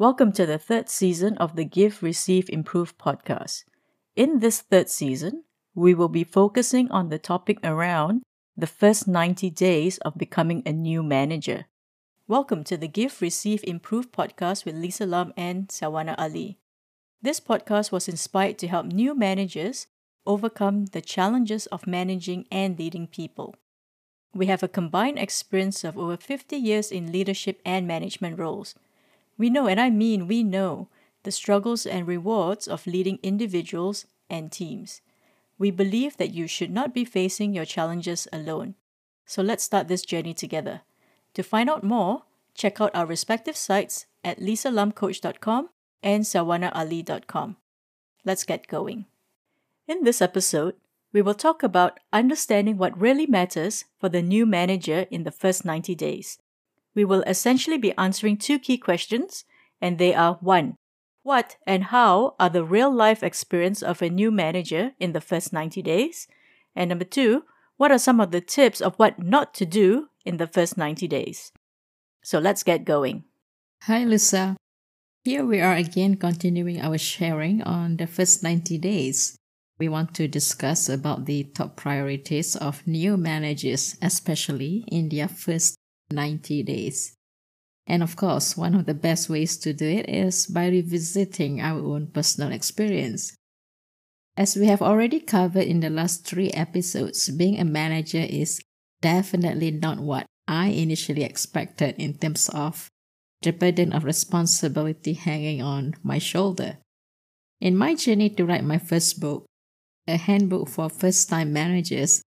Welcome to the third season of the Give, Receive, Improve podcast. In this third season, we will be focusing on the topic around the first 90 days of becoming a new manager. Welcome to the Give, Receive, Improve podcast with Lisa Lam and Sawana Ali. This podcast was inspired to help new managers overcome the challenges of managing and leading people. We have a combined experience of over 50 years in leadership and management roles. We know, and I mean we know, the struggles and rewards of leading individuals and teams. We believe that you should not be facing your challenges alone. So let's start this journey together. To find out more, check out our respective sites at lisalamcoach.com and sawanaali.com. Let's get going. In this episode, we will talk about understanding what really matters for the new manager in the first 90 days we will essentially be answering two key questions, and they are 1. What and how are the real life experience of a new manager in the first 90 days? And number 2, what are some of the tips of what not to do in the first 90 days? So let's get going. Hi, Lisa. Here we are again continuing our sharing on the first 90 days. We want to discuss about the top priorities of new managers, especially in their first 90 days. And of course, one of the best ways to do it is by revisiting our own personal experience. As we have already covered in the last three episodes, being a manager is definitely not what I initially expected in terms of the burden of responsibility hanging on my shoulder. In my journey to write my first book, a handbook for first time managers,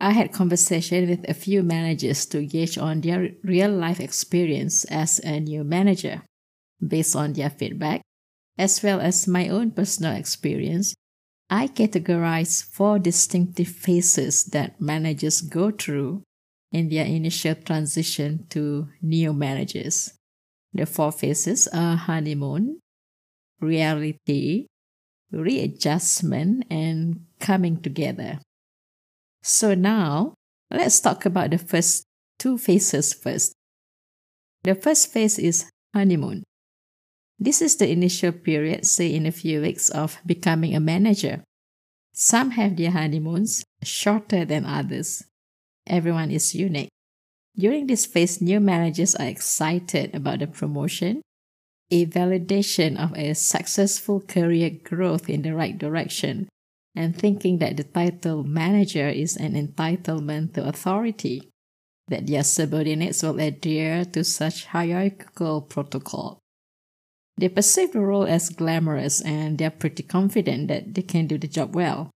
I had conversation with a few managers to gauge on their real life experience as a new manager. Based on their feedback, as well as my own personal experience, I categorize four distinctive phases that managers go through in their initial transition to new managers. The four phases are honeymoon, reality, readjustment, and coming together. So now, let's talk about the first two phases first. The first phase is honeymoon. This is the initial period, say in a few weeks, of becoming a manager. Some have their honeymoons shorter than others. Everyone is unique. During this phase, new managers are excited about the promotion, a validation of a successful career growth in the right direction, and thinking that the title manager is an entitlement to authority, that their subordinates will adhere to such hierarchical protocol. They perceive the role as glamorous and they're pretty confident that they can do the job well.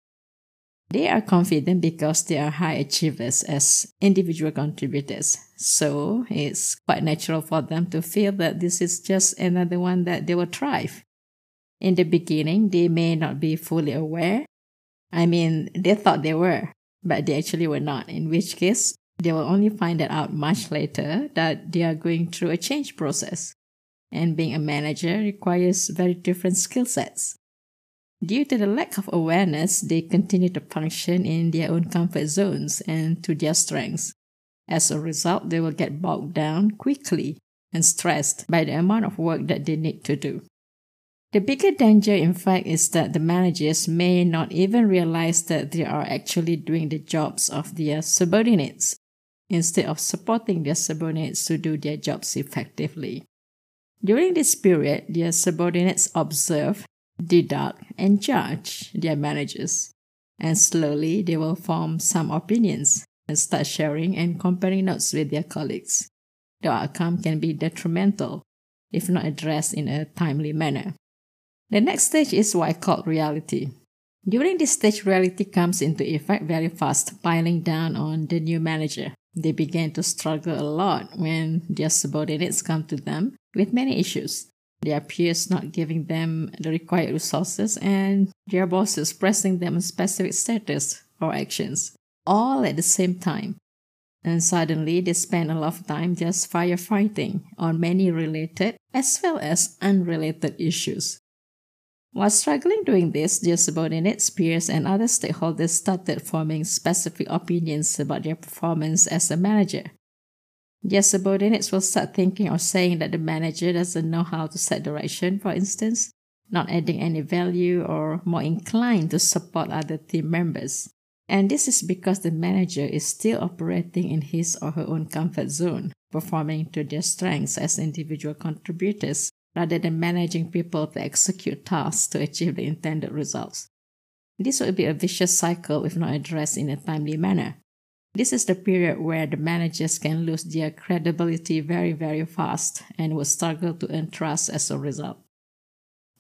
They are confident because they are high achievers as individual contributors, so it's quite natural for them to feel that this is just another one that they will thrive. In the beginning, they may not be fully aware I mean, they thought they were, but they actually were not, in which case, they will only find that out much later that they are going through a change process. And being a manager requires very different skill sets. Due to the lack of awareness, they continue to function in their own comfort zones and to their strengths. As a result, they will get bogged down quickly and stressed by the amount of work that they need to do. The bigger danger, in fact, is that the managers may not even realize that they are actually doing the jobs of their subordinates instead of supporting their subordinates to do their jobs effectively. During this period, their subordinates observe, deduct, and judge their managers, and slowly they will form some opinions and start sharing and comparing notes with their colleagues. The outcome can be detrimental if not addressed in a timely manner. The next stage is what I call reality. During this stage, reality comes into effect very fast, piling down on the new manager. They begin to struggle a lot when their subordinates come to them with many issues. Their peers not giving them the required resources and their bosses pressing them on specific status or actions, all at the same time. And suddenly they spend a lot of time just firefighting on many related as well as unrelated issues. While struggling doing this, their subordinates, peers, and other stakeholders started forming specific opinions about their performance as a manager. Their subordinates will start thinking or saying that the manager doesn't know how to set direction, for instance, not adding any value or more inclined to support other team members. And this is because the manager is still operating in his or her own comfort zone, performing to their strengths as individual contributors rather than managing people to execute tasks to achieve the intended results. This will be a vicious cycle if not addressed in a timely manner. This is the period where the managers can lose their credibility very, very fast and will struggle to earn trust as a result.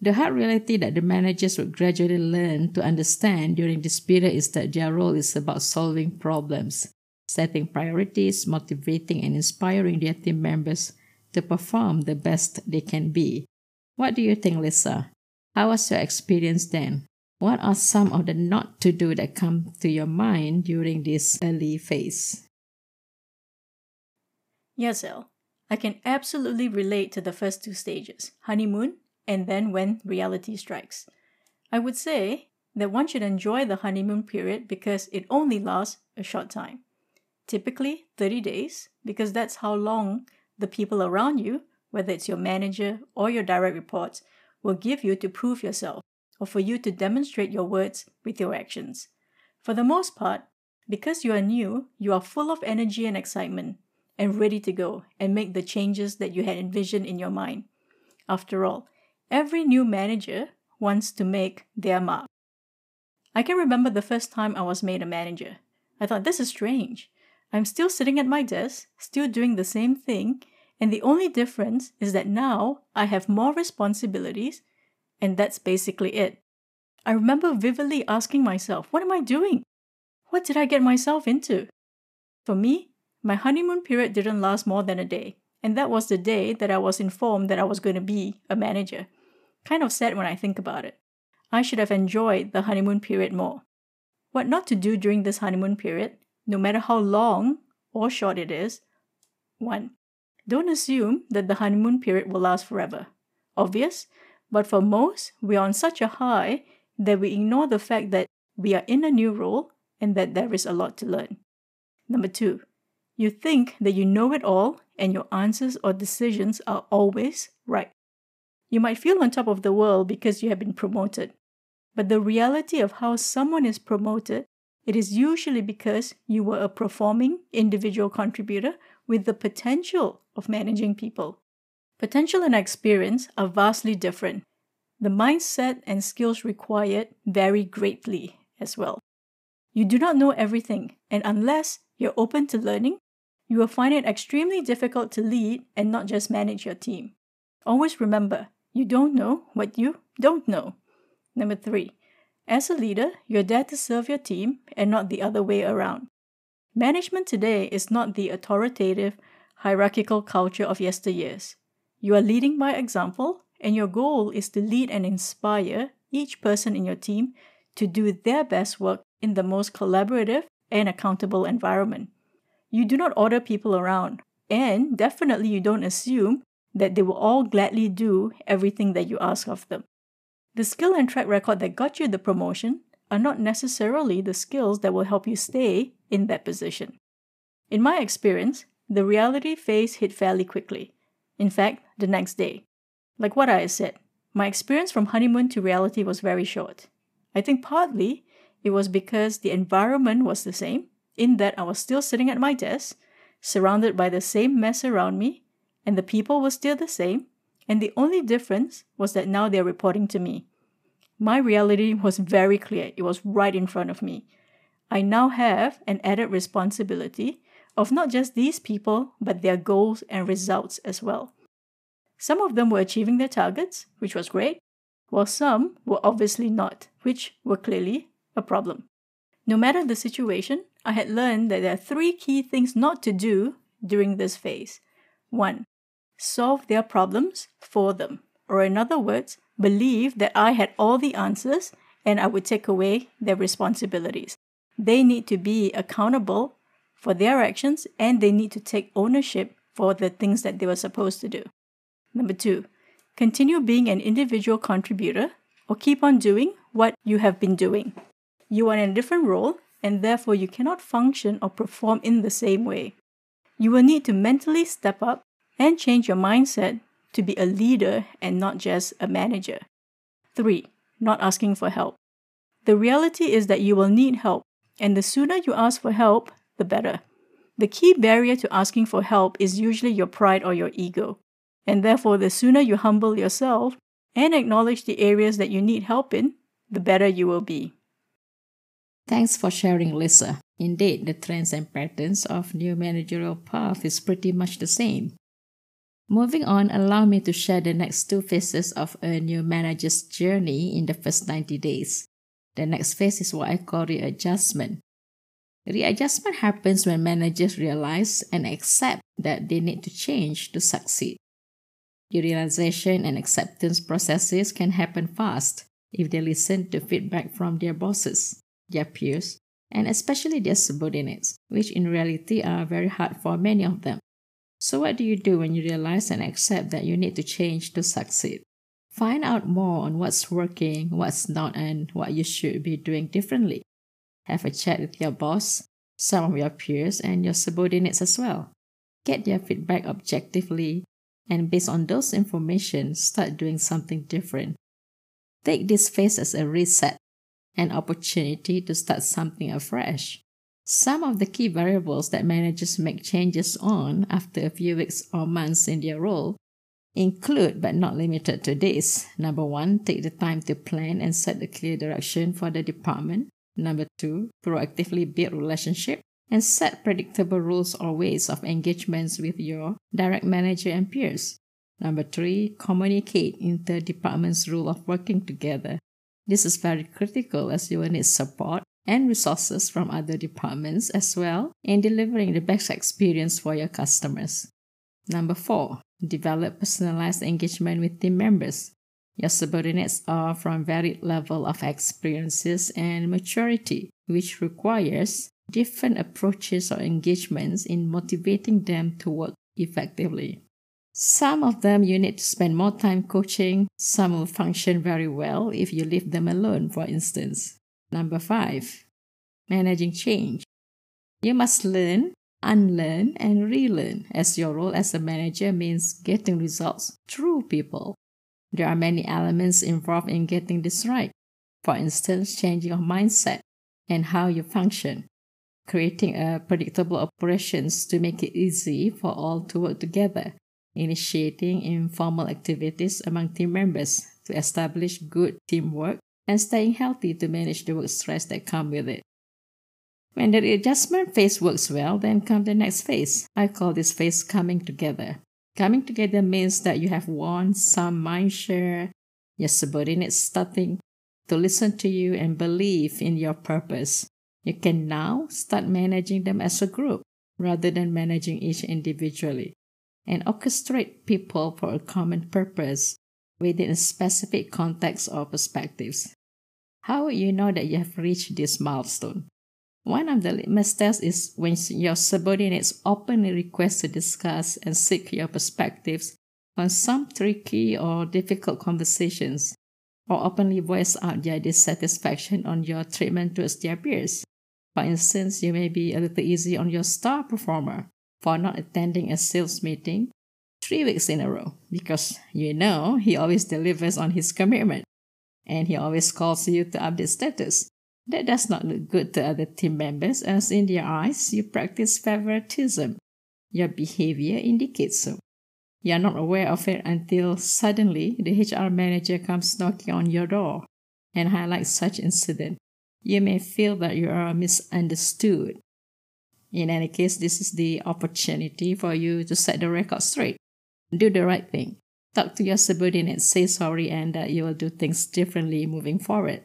The hard reality that the managers will gradually learn to understand during this period is that their role is about solving problems, setting priorities, motivating and inspiring their team members to perform the best they can be. What do you think, Lisa? How was your experience then? What are some of the not to do that come to your mind during this early phase? Yes, El. I can absolutely relate to the first two stages honeymoon and then when reality strikes. I would say that one should enjoy the honeymoon period because it only lasts a short time. Typically 30 days, because that's how long the people around you, whether it's your manager or your direct reports, will give you to prove yourself or for you to demonstrate your words with your actions. For the most part, because you are new, you are full of energy and excitement and ready to go and make the changes that you had envisioned in your mind. After all, every new manager wants to make their mark. I can remember the first time I was made a manager. I thought, this is strange. I'm still sitting at my desk, still doing the same thing, and the only difference is that now I have more responsibilities and that's basically it. I remember vividly asking myself, what am I doing? What did I get myself into? For me, my honeymoon period didn't last more than a day, and that was the day that I was informed that I was going to be a manager. Kind of sad when I think about it. I should have enjoyed the honeymoon period more. What not to do during this honeymoon period, no matter how long or short it is? 1. Don't assume that the honeymoon period will last forever. Obvious? But for most, we are on such a high that we ignore the fact that we are in a new role and that there is a lot to learn. Number two, you think that you know it all and your answers or decisions are always right. You might feel on top of the world because you have been promoted. But the reality of how someone is promoted, it is usually because you were a performing individual contributor with the potential of managing people. Potential and experience are vastly different. The mindset and skills required vary greatly as well. You do not know everything, and unless you're open to learning, you will find it extremely difficult to lead and not just manage your team. Always remember, you don't know what you don't know. Number three, as a leader, you're there to serve your team and not the other way around. Management today is not the authoritative, hierarchical culture of yesteryears. You are leading by example, and your goal is to lead and inspire each person in your team to do their best work in the most collaborative and accountable environment. You do not order people around, and definitely you don't assume that they will all gladly do everything that you ask of them. The skill and track record that got you the promotion are not necessarily the skills that will help you stay in that position. In my experience, the reality phase hit fairly quickly. In fact, the next day. Like what I said, my experience from honeymoon to reality was very short. I think partly it was because the environment was the same, in that I was still sitting at my desk, surrounded by the same mess around me, and the people were still the same, and the only difference was that now they're reporting to me. My reality was very clear, it was right in front of me. I now have an added responsibility of not just these people, but their goals and results as well. Some of them were achieving their targets, which was great, while some were obviously not, which were clearly a problem. No matter the situation, I had learned that there are three key things not to do during this phase. One, solve their problems for them, or in other words, believe that I had all the answers and I would take away their responsibilities. They need to be accountable for their actions and they need to take ownership for the things that they were supposed to do. Number two, continue being an individual contributor or keep on doing what you have been doing. You are in a different role and therefore you cannot function or perform in the same way. You will need to mentally step up and change your mindset to be a leader and not just a manager. 3. Not asking for help. The reality is that you will need help, and the sooner you ask for help, the better. The key barrier to asking for help is usually your pride or your ego, and therefore, the sooner you humble yourself and acknowledge the areas that you need help in, the better you will be. Thanks for sharing, Lisa. Indeed, the trends and patterns of new managerial path is pretty much the same. Moving on, allow me to share the next two phases of a new manager's journey in the first 90 days. The next phase is what I call readjustment. Readjustment happens when managers realize and accept that they need to change to succeed. The realization and acceptance processes can happen fast if they listen to feedback from their bosses, their peers, and especially their subordinates, which in reality are very hard for many of them. So, what do you do when you realize and accept that you need to change to succeed? Find out more on what's working, what's not, and what you should be doing differently. Have a chat with your boss, some of your peers, and your subordinates as well. Get their feedback objectively, and based on those information, start doing something different. Take this phase as a reset, an opportunity to start something afresh. Some of the key variables that managers make changes on after a few weeks or months in their role include but not limited to this. Number one, take the time to plan and set a clear direction for the department. Number two, proactively build relationship and set predictable rules or ways of engagements with your direct manager and peers. Number three, communicate inter-departments rule of working together. This is very critical as you will need support and resources from other departments as well in delivering the best experience for your customers. Number four, develop personalized engagement with team members. Your subordinates are from varied level of experiences and maturity, which requires different approaches or engagements in motivating them to work effectively. Some of them you need to spend more time coaching, some will function very well if you leave them alone, for instance. Number five, managing change. You must learn, unlearn, and relearn, as your role as a manager means getting results through people. There are many elements involved in getting this right. For instance, changing your mindset and how you function, creating a predictable operations to make it easy for all to work together, initiating informal activities among team members to establish good teamwork, and staying healthy to manage the work stress that come with it. When the adjustment phase works well, then come the next phase. I call this phase coming together. Coming together means that you have won some mind share, your subordinates starting to listen to you and believe in your purpose. You can now start managing them as a group rather than managing each individually and orchestrate people for a common purpose within a specific context or perspectives. How will you know that you have reached this milestone? One of the tests is when your subordinates openly request to discuss and seek your perspectives on some tricky or difficult conversations, or openly voice out their dissatisfaction on your treatment towards their peers. For instance, you may be a little easy on your star performer for not attending a sales meeting three weeks in a row because you know he always delivers on his commitment and he always calls you to update status. That does not look good to other team members as in their eyes you practice favoritism. Your behavior indicates so. You are not aware of it until suddenly the HR manager comes knocking on your door and highlights such incident. You may feel that you are misunderstood. In any case, this is the opportunity for you to set the record straight. Do the right thing. Talk to your subordinate, say sorry, and that you will do things differently moving forward.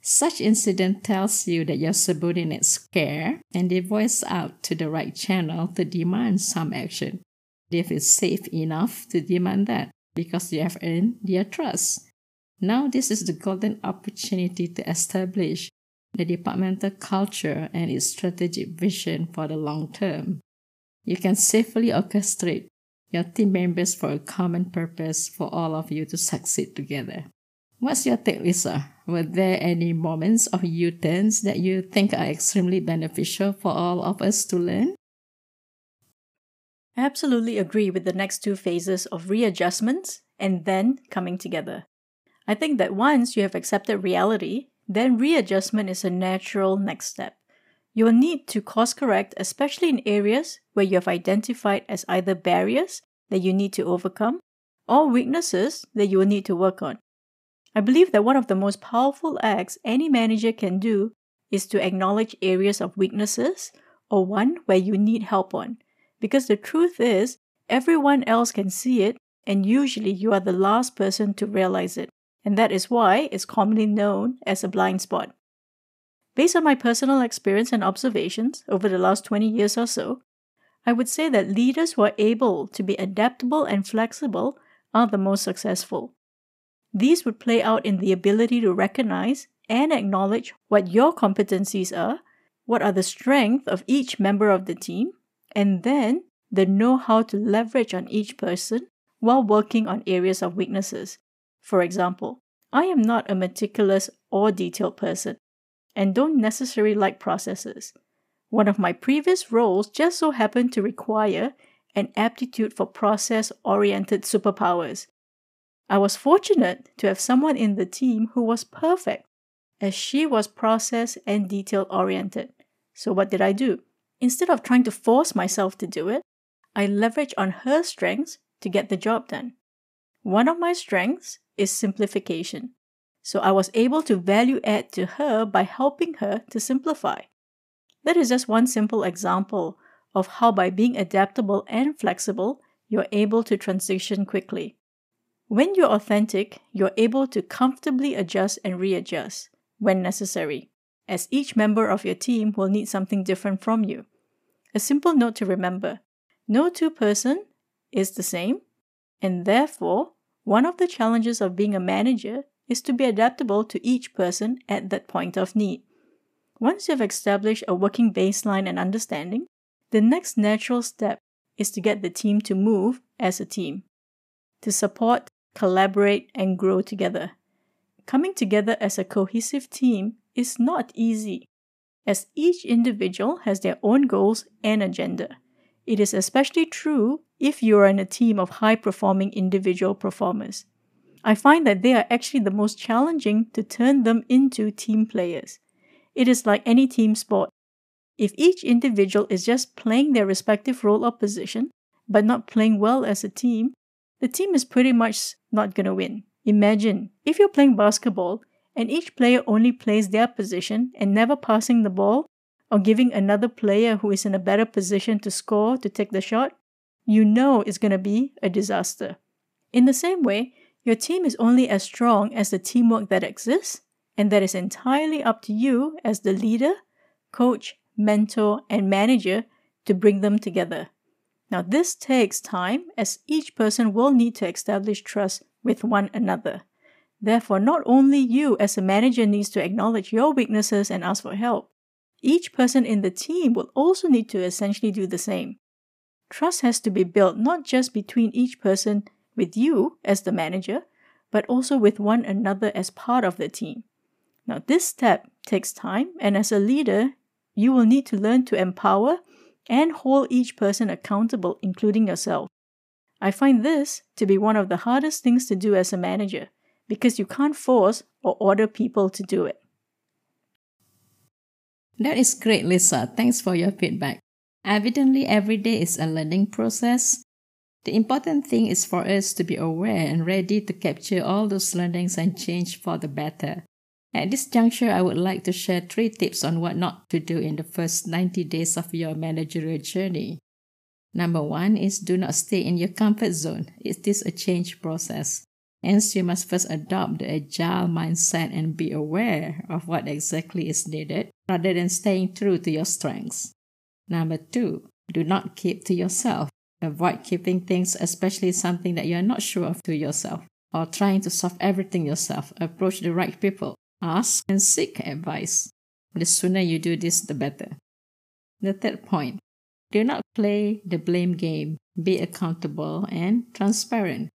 Such incident tells you that your subordinates care and they voice out to the right channel to demand some action. They feel safe enough to demand that because you have earned their trust. Now, this is the golden opportunity to establish the departmental culture and its strategic vision for the long term. You can safely orchestrate your team members for a common purpose for all of you to succeed together. What's your take, Lisa? Were there any moments of U turns that you think are extremely beneficial for all of us to learn? I absolutely agree with the next two phases of readjustments and then coming together. I think that once you have accepted reality, then readjustment is a natural next step. You will need to course correct, especially in areas where you have identified as either barriers that you need to overcome or weaknesses that you will need to work on. I believe that one of the most powerful acts any manager can do is to acknowledge areas of weaknesses or one where you need help on. Because the truth is, everyone else can see it, and usually you are the last person to realize it. And that is why it's commonly known as a blind spot. Based on my personal experience and observations over the last 20 years or so, I would say that leaders who are able to be adaptable and flexible are the most successful. These would play out in the ability to recognize and acknowledge what your competencies are, what are the strengths of each member of the team, and then the know how to leverage on each person while working on areas of weaknesses. For example, I am not a meticulous or detailed person and don't necessarily like processes. One of my previous roles just so happened to require an aptitude for process oriented superpowers. I was fortunate to have someone in the team who was perfect, as she was process and detail oriented. So, what did I do? Instead of trying to force myself to do it, I leveraged on her strengths to get the job done. One of my strengths is simplification. So I was able to value add to her by helping her to simplify. That is just one simple example of how by being adaptable and flexible, you're able to transition quickly. When you're authentic, you're able to comfortably adjust and readjust when necessary, as each member of your team will need something different from you. A simple note to remember no two person is the same, and therefore, one of the challenges of being a manager is to be adaptable to each person at that point of need. Once you have established a working baseline and understanding, the next natural step is to get the team to move as a team, to support, collaborate, and grow together. Coming together as a cohesive team is not easy, as each individual has their own goals and agenda. It is especially true if you are in a team of high performing individual performers. I find that they are actually the most challenging to turn them into team players. It is like any team sport. If each individual is just playing their respective role or position, but not playing well as a team, the team is pretty much not going to win. Imagine if you're playing basketball and each player only plays their position and never passing the ball or giving another player who is in a better position to score to take the shot, you know it's going to be a disaster. In the same way, your team is only as strong as the teamwork that exists, and that is entirely up to you as the leader, coach, mentor, and manager to bring them together. Now, this takes time as each person will need to establish trust with one another. Therefore, not only you as a manager needs to acknowledge your weaknesses and ask for help, each person in the team will also need to essentially do the same. Trust has to be built not just between each person with you as the manager, but also with one another as part of the team. Now, this step takes time, and as a leader, you will need to learn to empower and hold each person accountable, including yourself. I find this to be one of the hardest things to do as a manager because you can't force or order people to do it. That is great, Lisa. Thanks for your feedback. Evidently, every day is a learning process, the important thing is for us to be aware and ready to capture all those learnings and change for the better. At this juncture, I would like to share three tips on what not to do in the first 90 days of your managerial journey. Number one is do not stay in your comfort zone. It is a change process. Hence, you must first adopt the agile mindset and be aware of what exactly is needed rather than staying true to your strengths. Number two, do not keep to yourself. Avoid keeping things, especially something that you're not sure of to yourself, or trying to solve everything yourself. Approach the right people, ask and seek advice. The sooner you do this, the better. The third point do not play the blame game. Be accountable and transparent.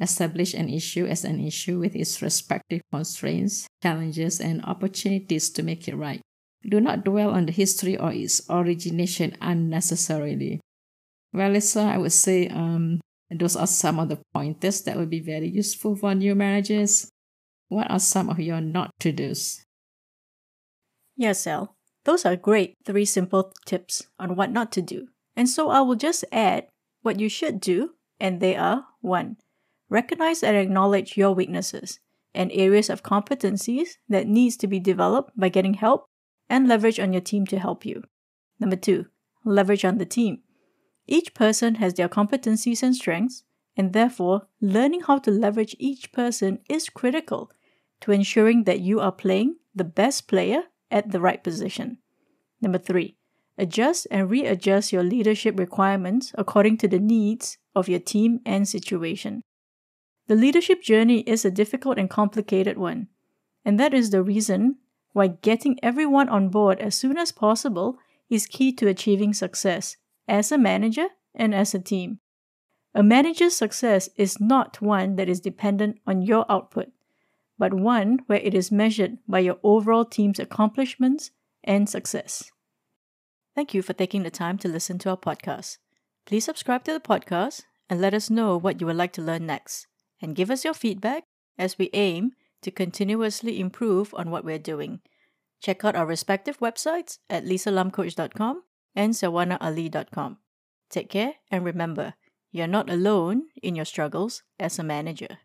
Establish an issue as an issue with its respective constraints, challenges, and opportunities to make it right. Do not dwell on the history or its origination unnecessarily. Well, Lisa, I would say um, those are some of the pointers that would be very useful for new managers. What are some of your not to dos? Yes, Sal. Those are great three simple tips on what not to do. And so I will just add what you should do, and they are 1. Recognize and acknowledge your weaknesses and areas of competencies that needs to be developed by getting help and leverage on your team to help you. Number 2. Leverage on the team. Each person has their competencies and strengths, and therefore, learning how to leverage each person is critical to ensuring that you are playing the best player at the right position. Number three, adjust and readjust your leadership requirements according to the needs of your team and situation. The leadership journey is a difficult and complicated one, and that is the reason why getting everyone on board as soon as possible is key to achieving success as a manager and as a team. A manager's success is not one that is dependent on your output, but one where it is measured by your overall team's accomplishments and success. Thank you for taking the time to listen to our podcast. Please subscribe to the podcast and let us know what you would like to learn next, and give us your feedback as we aim to continuously improve on what we're doing. Check out our respective websites at lisalamcoach.com and sawanaali.com. Take care and remember, you're not alone in your struggles as a manager.